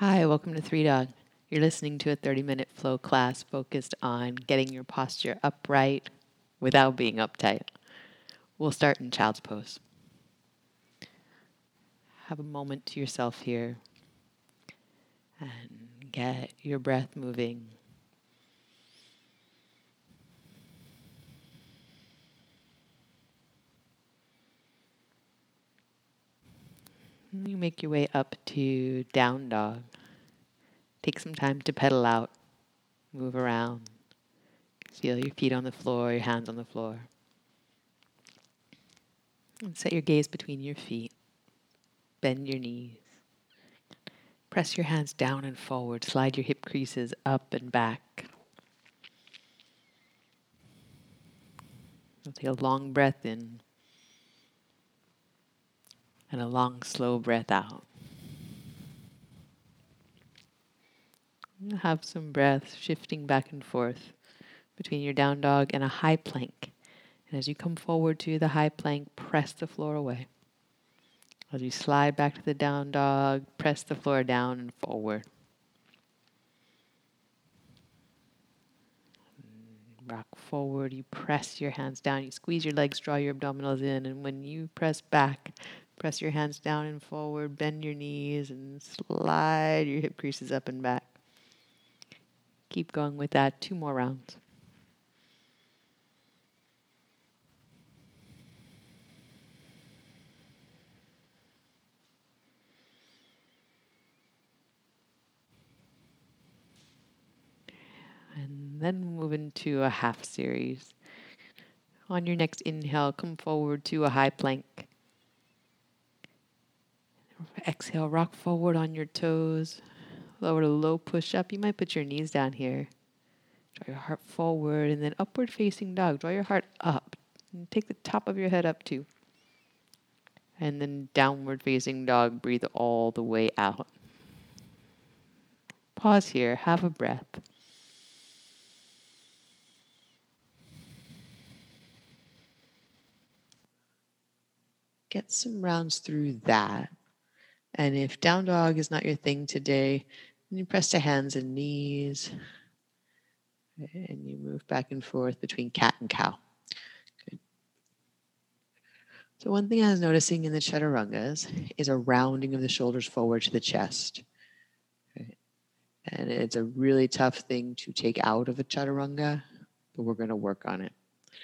Hi, welcome to Three Dog. You're listening to a 30 minute flow class focused on getting your posture upright without being uptight. We'll start in child's pose. Have a moment to yourself here and get your breath moving. You make your way up to down dog. Take some time to pedal out, move around. Feel your feet on the floor, your hands on the floor. And set your gaze between your feet. Bend your knees. Press your hands down and forward. Slide your hip creases up and back. Take a long breath in and a long, slow breath out. Have some breath shifting back and forth between your down dog and a high plank. And as you come forward to the high plank, press the floor away. As you slide back to the down dog, press the floor down and forward. Rock forward, you press your hands down, you squeeze your legs, draw your abdominals in, and when you press back, press your hands down and forward, bend your knees, and slide your hip creases up and back. Keep going with that. Two more rounds. And then move into a half series. On your next inhale, come forward to a high plank. Exhale, rock forward on your toes lower to low push up. You might put your knees down here. Draw your heart forward and then upward facing dog. Draw your heart up. And take the top of your head up too. And then downward facing dog. Breathe all the way out. Pause here. Have a breath. Get some rounds through that. And if down dog is not your thing today, and you press to hands and knees. And you move back and forth between cat and cow. Good. So, one thing I was noticing in the chaturangas is a rounding of the shoulders forward to the chest. And it's a really tough thing to take out of a chaturanga, but we're going to work on it.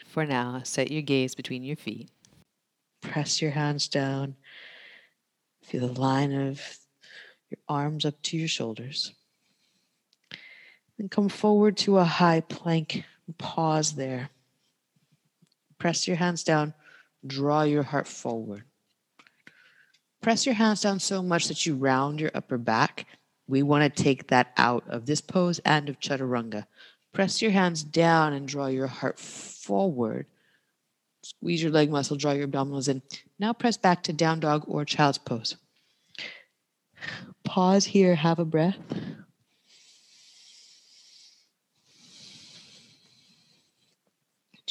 For now, set your gaze between your feet. Press your hands down. Feel the line of your arms up to your shoulders. Then come forward to a high plank and pause there. Press your hands down, draw your heart forward. Press your hands down so much that you round your upper back. We want to take that out of this pose and of chaturanga. Press your hands down and draw your heart forward. Squeeze your leg muscle, draw your abdominals in. Now press back to down dog or child's pose. Pause here, have a breath.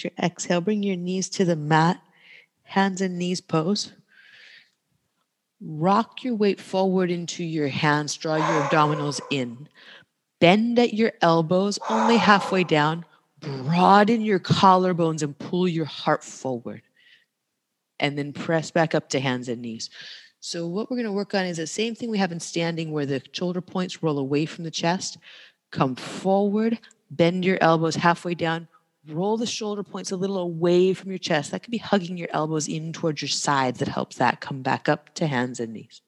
your exhale, bring your knees to the mat, hands and knees pose. Rock your weight forward into your hands, draw your abdominals in. Bend at your elbows, only halfway down. Broaden your collarbones and pull your heart forward. And then press back up to hands and knees. So what we're going to work on is the same thing we have in standing where the shoulder points roll away from the chest. Come forward, bend your elbows halfway down, roll the shoulder points a little away from your chest. That could be hugging your elbows in towards your sides that helps that come back up to hands and knees.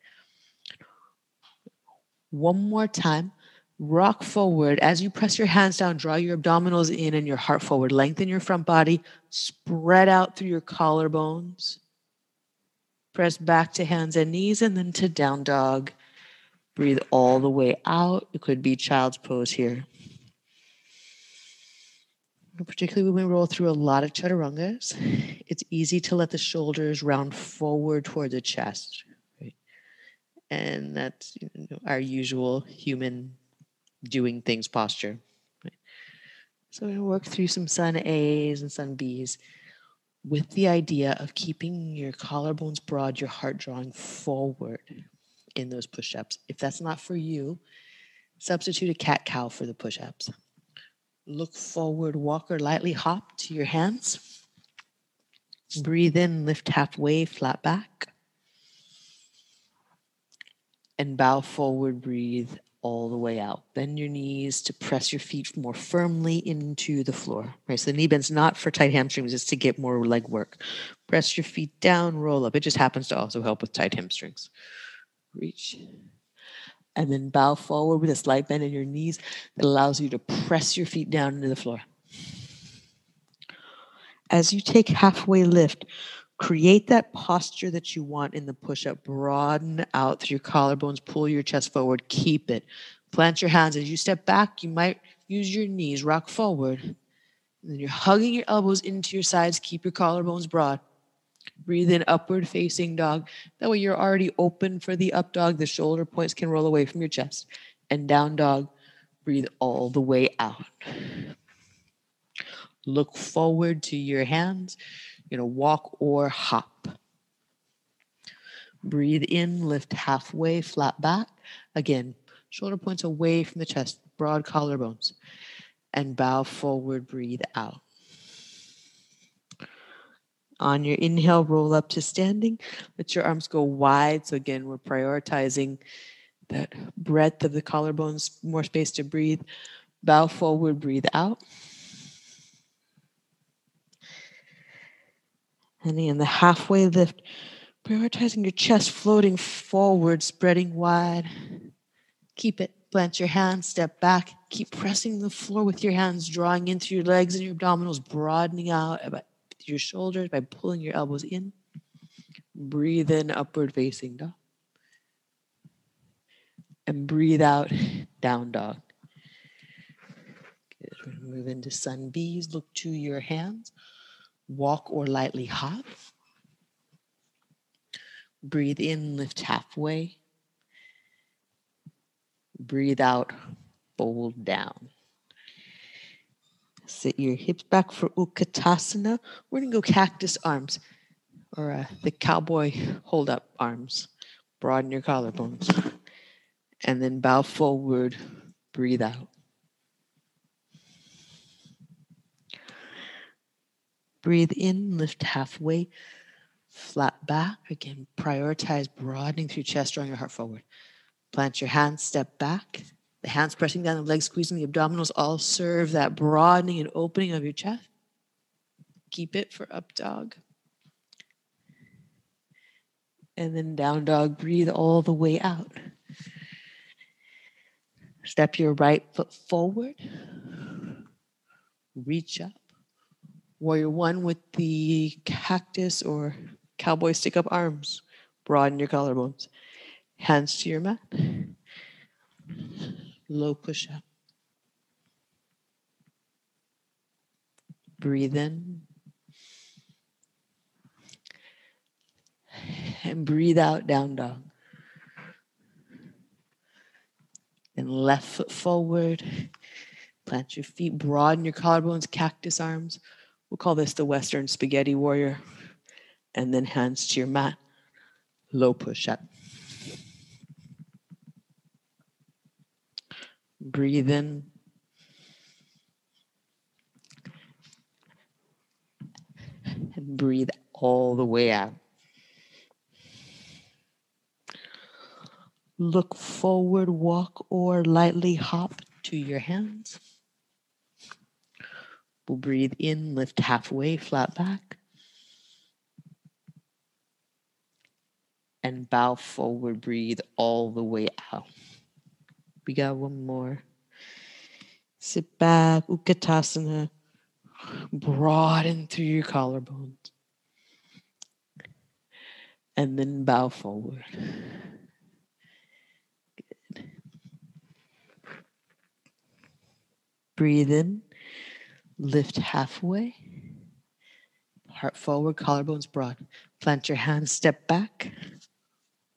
One more time. Rock forward. As you press your hands down, draw your abdominals in and your heart forward. Lengthen your front body. Spread out through your collarbones. Press back to hands and knees and then to down dog. Breathe all the way out. It could be child's pose here. Particularly when we roll through a lot of chaturangas, it's easy to let the shoulders round forward toward the chest. And that's you know, our usual human doing things posture. So we work through some sun A's and sun B's with the idea of keeping your collarbones broad, your heart drawing forward. in those push ups. If that's not for you, substitute a cat cow for the push ups. Look forward, walk or lightly hop to your hands. Breathe in, lift halfway, flat back. And bow forward, breathe all the way out. Bend your knees to press your feet more firmly into the floor. Right. So the knee bend's not for tight hamstrings, it's to get more leg work. Press your feet down, roll up. It just happens to also help with tight hamstrings. Reach. And then bow forward with a slight bend in your knees that allows you to press your feet down into the floor. As you take halfway lift, create that posture that you want in the push up. Broaden out through your collarbones, pull your chest forward, keep it. Plant your hands. As you step back, you might use your knees, rock forward. And then you're hugging your elbows into your sides, keep your collarbones broad. Breathe in upward facing dog. That way you're already open for the up dog. The shoulder points can roll away from your chest. And down dog, breathe all the way out. Look forward to your hands. You know, walk or hop. Breathe in, lift halfway, flat back. Again, shoulder points away from the chest, broad collarbones. And bow forward, breathe out. On your inhale, roll up to standing. Let your arms go wide. So, again, we're prioritizing that breadth of the collarbones, more space to breathe. Bow forward, breathe out. And in the halfway lift, prioritizing your chest floating forward, spreading wide. Keep it. Plant your hands, step back. Keep pressing the floor with your hands, drawing in through your legs and your abdominals, broadening out about your shoulders by pulling your elbows in. Breathe in, upward facing dog. And breathe out, down dog. Good. We're move into sun B's. Look to your hands. Walk or lightly hop. Breathe in, lift halfway. Breathe out, fold down. Sit your hips back for Utkatasana. We're to go cactus arms or uh, the cowboy hold up arms. Broaden your collarbones. And then bow forward, breathe out. Breathe in, lift halfway, flat back. Again, prioritize broadening through chest, drawing your heart forward. Plant your hands, step back. The hands pressing down the legs, squeezing the abdominals all serve that broadening and opening of your chest. Keep it for up dog. And then down dog, breathe all the way out. Step your right foot forward. Reach up. Warrior one with the cactus or cowboy stick up arms. Broaden your collarbones. Hands to your mat low push up. Breathe in. And breathe out, down dog. And left foot forward. Plant your feet, broaden your collarbones, cactus arms. We'll call this the Western Spaghetti Warrior. And then hands to your mat, low push up. Breathe in. And breathe all the way out. Look forward, walk, or lightly hop to your hands. We'll breathe in, lift halfway, flat back. And bow forward, breathe all the way out. We got one more. Sit back, Utkatasana. Broaden through your collarbones. And then bow forward. Good. Breathe in. Lift halfway. Heart forward, collarbones broad. Plant your hands, step back.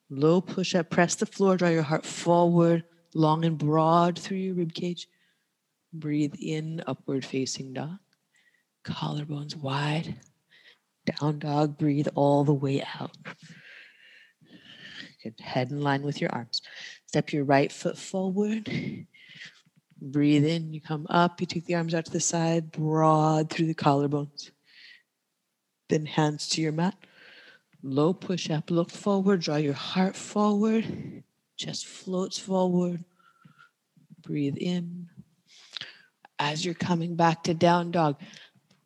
Low push up, press the floor, draw your heart forward long and broad through your rib cage. Breathe in, upward facing dog. Collarbones wide. Down dog, breathe all the way out. Good. Head in line with your arms. Step your right foot forward. Breathe in. You come up. You take the arms out to the side, broad through the collarbones. Then hands to your mat. Low push up. Look forward. Draw your heart forward. Chest floats forward. Breathe in. As you're coming back to down dog,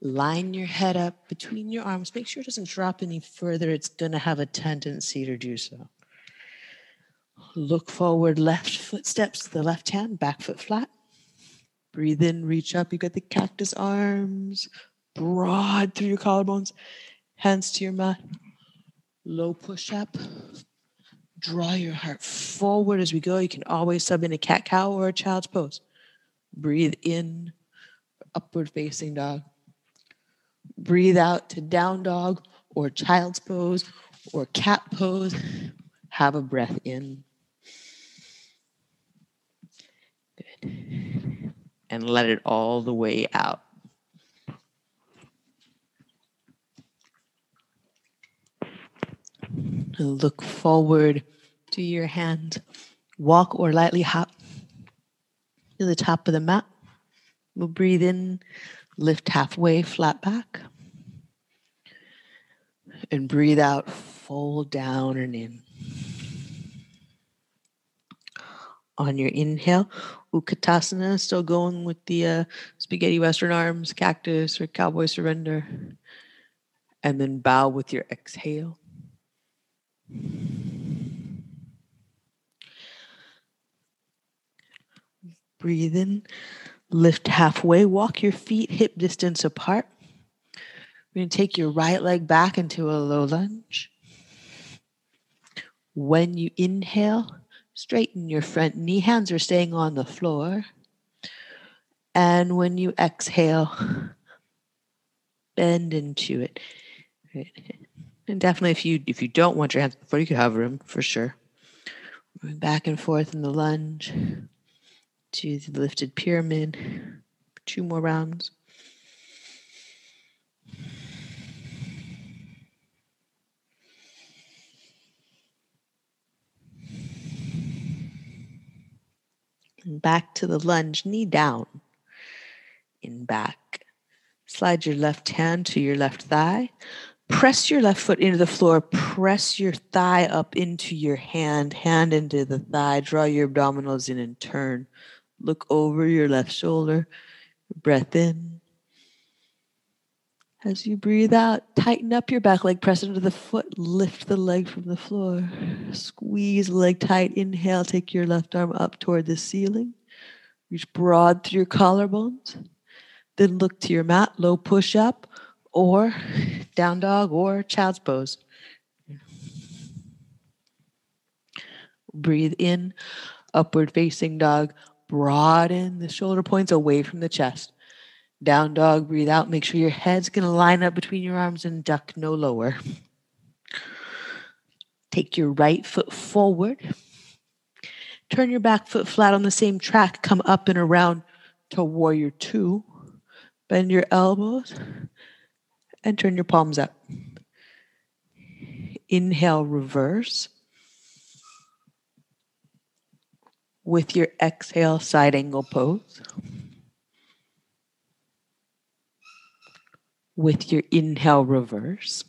line your head up between your arms. Make sure it doesn't drop any further. It's going to have a tendency to do so. Look forward, left foot steps to the left hand, back foot flat. Breathe in, reach up. You got the cactus arms, broad through your collarbones. Hands to your mat. Low push up. Draw your heart forward as we go. You can always sub in a cat cow or a child's pose. Breathe in, upward facing dog. Breathe out to down dog or child's pose or cat pose. Have a breath in. Good. And let it all the way out. Look forward to your hand. Walk or lightly hop to the top of the mat. We'll breathe in, lift halfway, flat back. And breathe out, fold down and in. On your inhale, Utkatasana, still going with the uh, spaghetti western arms, cactus, or cowboy surrender. And then bow with your exhale. Breathe in, lift halfway, walk your feet hip distance apart. We're going to take your right leg back into a low lunge. When you inhale, straighten your front knee. Hands are staying on the floor. And when you exhale, bend into it. And definitely, if you if you don't want your hands before, you could hover them for sure. Moving back and forth in the lunge to the lifted pyramid. Two more rounds. And back to the lunge, knee down. In back. Slide your left hand to your left thigh. Press your left foot into the floor. Press your thigh up into your hand, hand into the thigh. Draw your abdominals in and turn. Look over your left shoulder. Breath in. As you breathe out, tighten up your back leg, press into the foot, lift the leg from the floor. Squeeze leg tight. Inhale, take your left arm up toward the ceiling. Reach broad through your collarbones. Then look to your mat, low push up, or down dog, or child's pose. Breathe in, upward facing dog. Broaden the shoulder points away from the chest. Down dog, breathe out. Make sure your head's going to line up between your arms and duck no lower. Take your right foot forward. Turn your back foot flat on the same track. Come up and around to warrior two. Bend your elbows and turn your palms up. Inhale, reverse. With your exhale, side angle pose. With your inhale, reverse.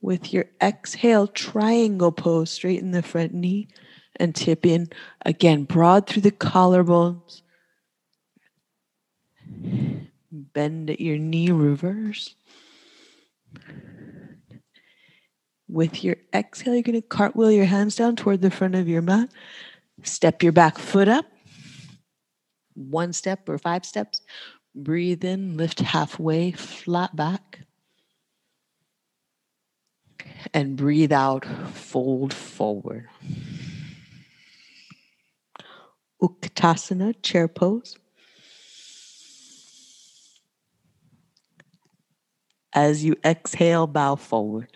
With your exhale, triangle pose, straighten the front knee and tip in. Again, broad through the collarbones. Bend at your knee, reverse. With your exhale, you're going to cartwheel your hands down toward the front of your mat. Step your back foot up. One step or five steps. Breathe in, lift halfway, flat back. And breathe out, fold forward. Utkatasana, chair pose. As you exhale, bow forward.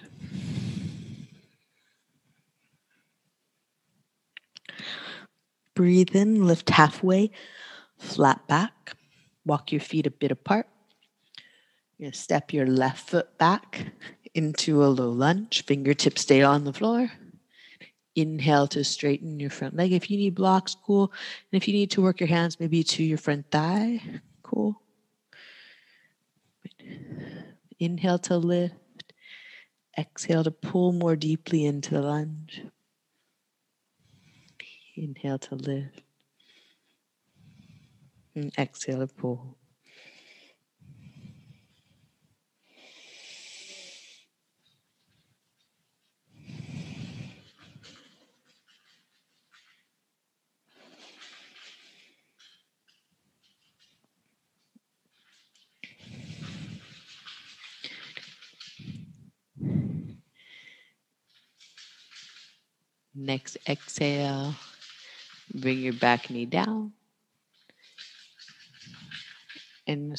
Breathe in, lift halfway, flat back. Walk your feet a bit apart. You're gonna step your left foot back into a low lunge. Fingertips stay on the floor. Inhale to straighten your front leg. If you need blocks, cool. And if you need to work your hands maybe to your front thigh, cool. Inhale to lift. Exhale to pull more deeply into the lunge. Inhale to lift. And exhale pull. Next exhale, bring your back knee down. And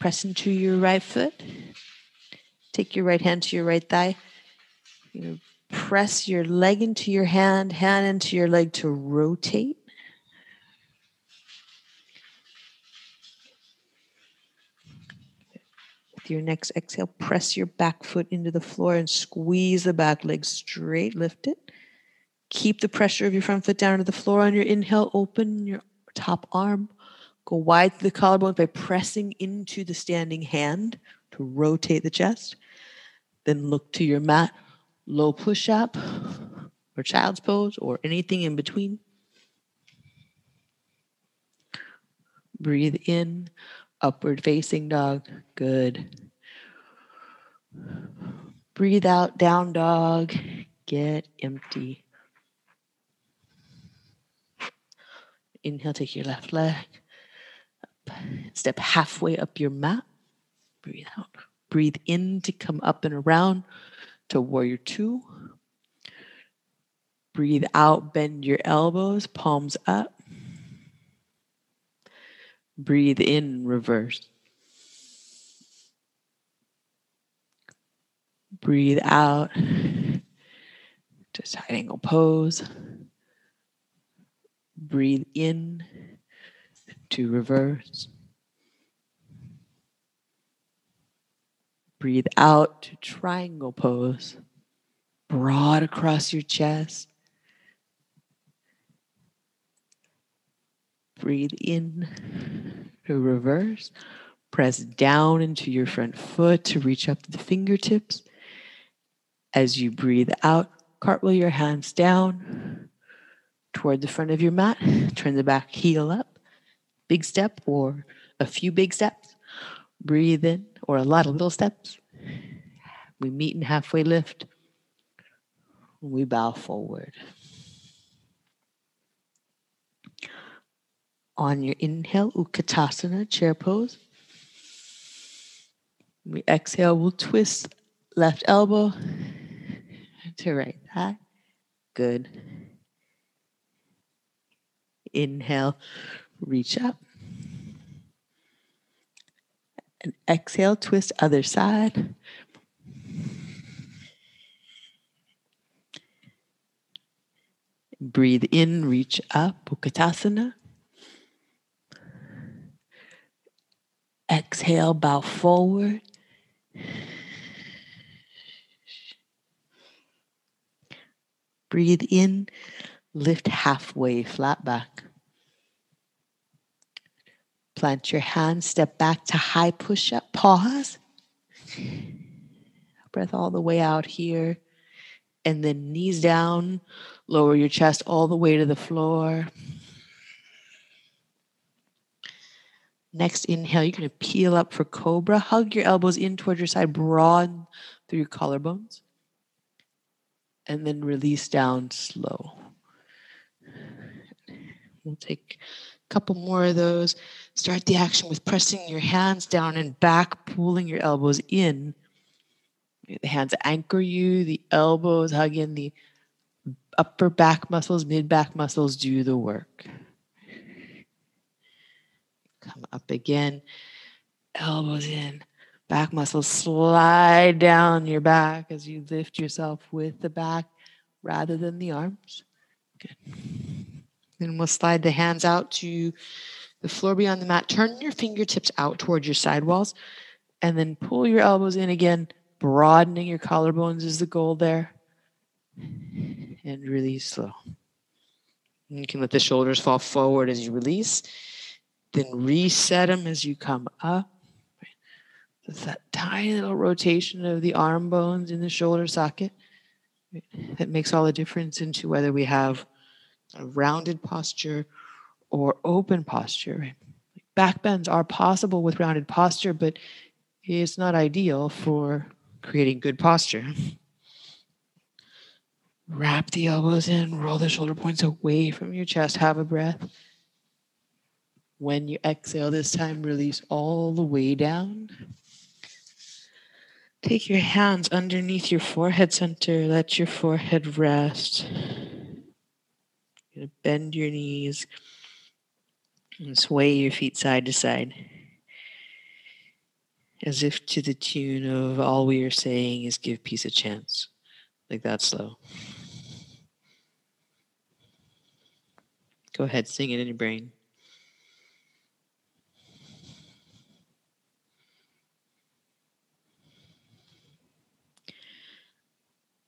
press into your right foot. Take your right hand to your right thigh. You know, press your leg into your hand, hand into your leg to rotate. With your next exhale, press your back foot into the floor and squeeze the back leg straight. Lift it. Keep the pressure of your front foot down to the floor on your inhale. Open your top arm. Go wide the collarbones by pressing into the standing hand to rotate the chest. Then look to your mat, low push up or child's pose or anything in between. Breathe in, Upward facing dog. Good. Breathe out, down dog. Get empty. Inhale, take your left leg. Step halfway up your mat. Breathe out. Breathe in to come up and around to warrior two. Breathe out, bend your elbows, palms up. Breathe in, reverse. Breathe out to side angle pose. Breathe in to reverse. Breathe out to triangle pose. Broad across your chest. Breathe in to reverse. Press down into your front foot to reach up to the fingertips. As you breathe out, cartwheel your hands down toward the front of your mat. Turn the back heel up. Big step or a few big steps. Breathe in or a lot of little steps. We meet in halfway lift. We bow forward. On your inhale, Utkatasana, chair pose. We exhale, we'll twist left elbow to right thigh. Good. Inhale, reach up. And exhale, twist other side. Breathe in, reach up, Utkatasana. Exhale, bow forward. Breathe in, lift halfway, flat back. Plant your hands, step back to high push up, pause. Breath all the way out here. And then knees down, lower your chest all the way to the floor. Next inhale, you're going to peel up for cobra. Hug your elbows in towards your side, broaden through your collarbones. And then release down slow. We'll take couple more of those. Start the action with pressing your hands down and back, pulling your elbows in. The hands anchor you, the elbows hug in, the upper back muscles, mid back muscles do the work. Come up again. Elbows in. Back muscles slide down your back as you lift yourself with the back rather than the arms. Good. Then we'll slide the hands out to the floor beyond the mat. Turn your fingertips out towards your side walls. And then pull your elbows in again. Broadening your collarbones is the goal there. And release slow. You can let the shoulders fall forward as you release. Then reset them as you come up. It's that tiny little rotation of the arm bones in the shoulder socket that makes all the difference into whether we have a rounded posture or open posture. Back bends are possible with rounded posture, but it's not ideal for creating good posture. Wrap the elbows in, roll the shoulder points away from your chest. Have a breath. When you exhale this time, release all the way down. Take your hands underneath your forehead center. Let your forehead rest. Bend your knees and sway your feet side to side as if to the tune of all we are saying is give peace a chance. Like that slow. Go ahead, sing it in your brain.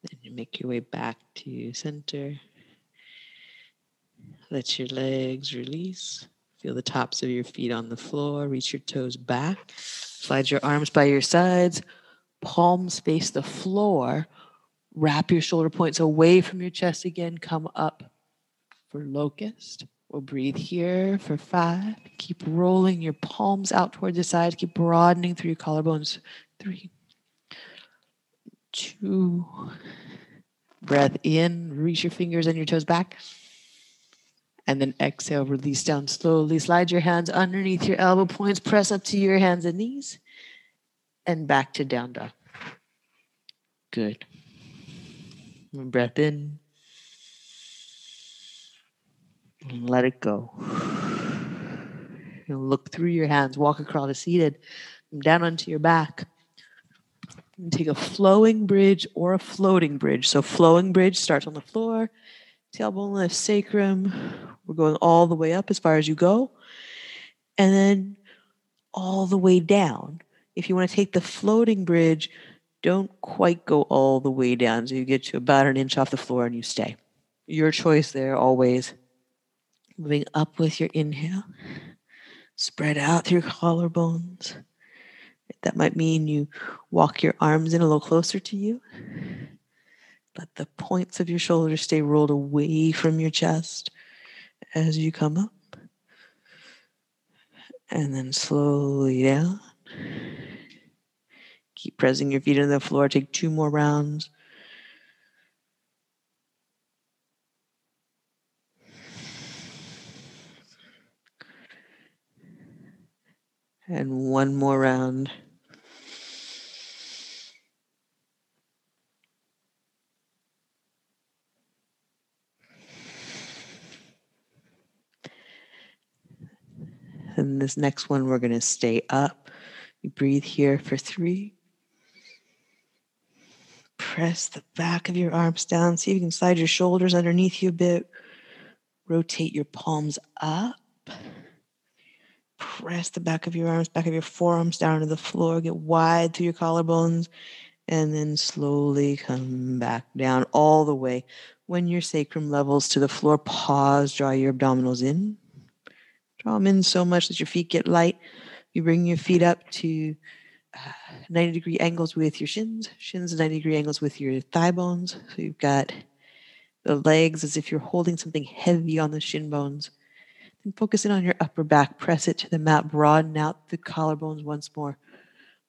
Then you make your way back to center. Let your legs release. Feel the tops of your feet on the floor. Reach your toes back. Slide your arms by your sides. Palms face the floor. Wrap your shoulder points away from your chest again. Come up for locust. We'll breathe here for five. Keep rolling your palms out towards the sides. Keep broadening through your collarbones. Three, two. Breath in. Reach your fingers and your toes back. And then exhale, release down slowly. Slide your hands underneath your elbow points. Press up to your hands and knees. And back to down dog. Good. Breath in. And let it go. You look through your hands, walk across the seated, down onto your back. And take a flowing bridge or a floating bridge. So, flowing bridge starts on the floor, tailbone lift, sacrum. We're going all the way up as far as you go. And then all the way down. If you want to take the floating bridge, don't quite go all the way down. So you get to about an inch off the floor and you stay. Your choice there always. Moving up with your inhale. Spread out through your collarbones. That might mean you walk your arms in a little closer to you. Let the points of your shoulders stay rolled away from your chest as you come up. And then slowly down. Keep pressing your feet into the floor. Take two more rounds. And one more round. And this next one, we're going to stay up. You breathe here for three. Press the back of your arms down. See if you can slide your shoulders underneath you a bit. Rotate your palms up. Press the back of your arms, back of your forearms down to the floor. Get wide through your collarbones. And then slowly come back down all the way. When your sacrum levels to the floor, pause, draw your abdominals in. Draw them in so much that your feet get light. You bring your feet up to uh, 90 degree angles with your shins, shins 90 degree angles with your thigh bones. So you've got the legs as if you're holding something heavy on the shin bones. Then focus in on your upper back, press it to the mat, broaden out the collarbones once more.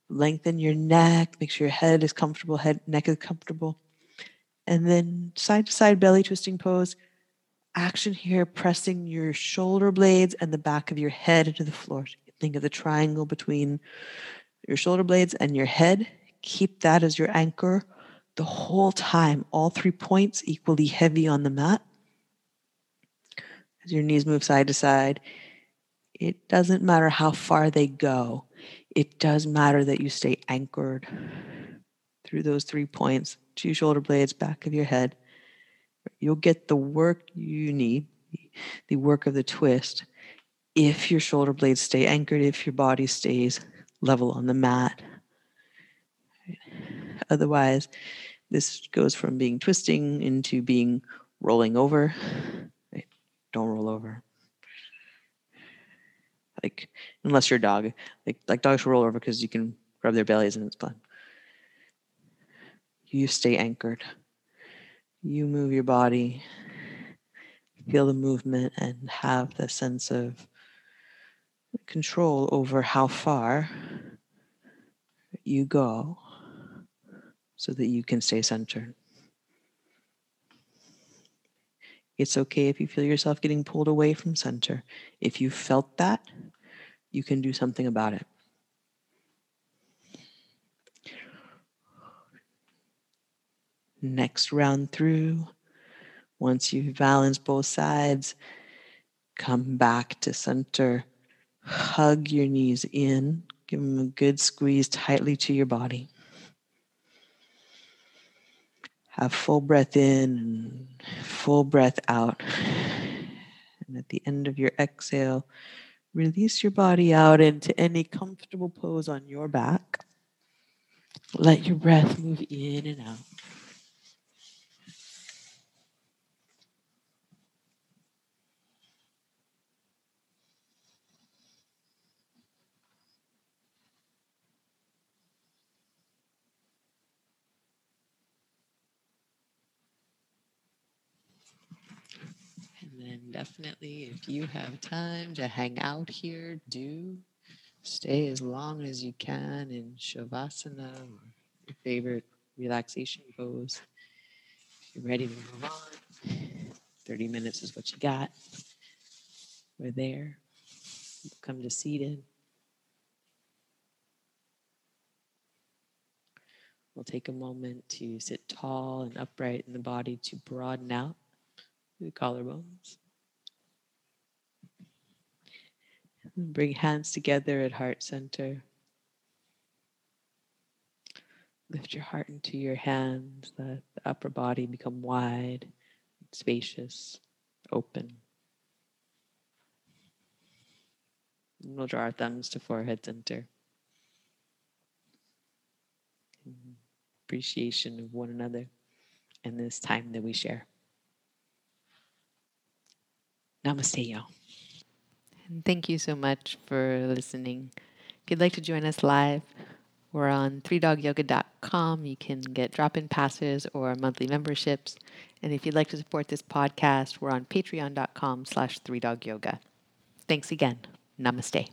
Lengthen your neck, make sure your head is comfortable, head neck is comfortable. And then side to side belly twisting pose action here, pressing your shoulder blades and the back of your head into the floor. Think of the triangle between your shoulder blades and your head. Keep that as your anchor the whole time, all three points equally heavy on the mat. As your knees move side to side, it doesn't matter how far they go, it does matter that you stay anchored through those three points two shoulder blades, back of your head, You'll get the work you need, the work of the twist, if your shoulder blades stay anchored, if your body stays level on the mat. Otherwise, this goes from being twisting into being rolling over. Don't roll over. Like unless you're a dog, like like dogs roll over because you can rub their bellies and it's fun. You stay anchored. You move your body, feel the movement, and have the sense of control over how far you go so that you can stay centered. It's okay if you feel yourself getting pulled away from center. If you felt that, you can do something about it. Next round through, once you've balanced both sides, come back to center. Hug your knees in. Give them a good squeeze tightly to your body. Have full breath in full breath out. And at the end of your exhale, release your body out into any comfortable pose on your back. Let your breath move in and out. And definitely, if you have time to hang out here, do stay as long as you can in Shavasana or your favorite relaxation pose. If you're ready to move on, 30 minutes is what you got. We're there. Come to seated. We'll take a moment to sit tall and upright in the body to broaden out the collarbones. Bring hands together at heart center. Lift your heart into your hands, let the upper body become wide, spacious, open. And we'll draw our thumbs to forehead center. Appreciation of one another and this time that we share. Namaste, y'all. And thank you so much for listening. If you'd like to join us live, we're on 3dogyoga.com. You can get drop in passes or monthly memberships. And if you'd like to support this podcast, we're on patreon.com slash 3dogyoga. Thanks again. Namaste.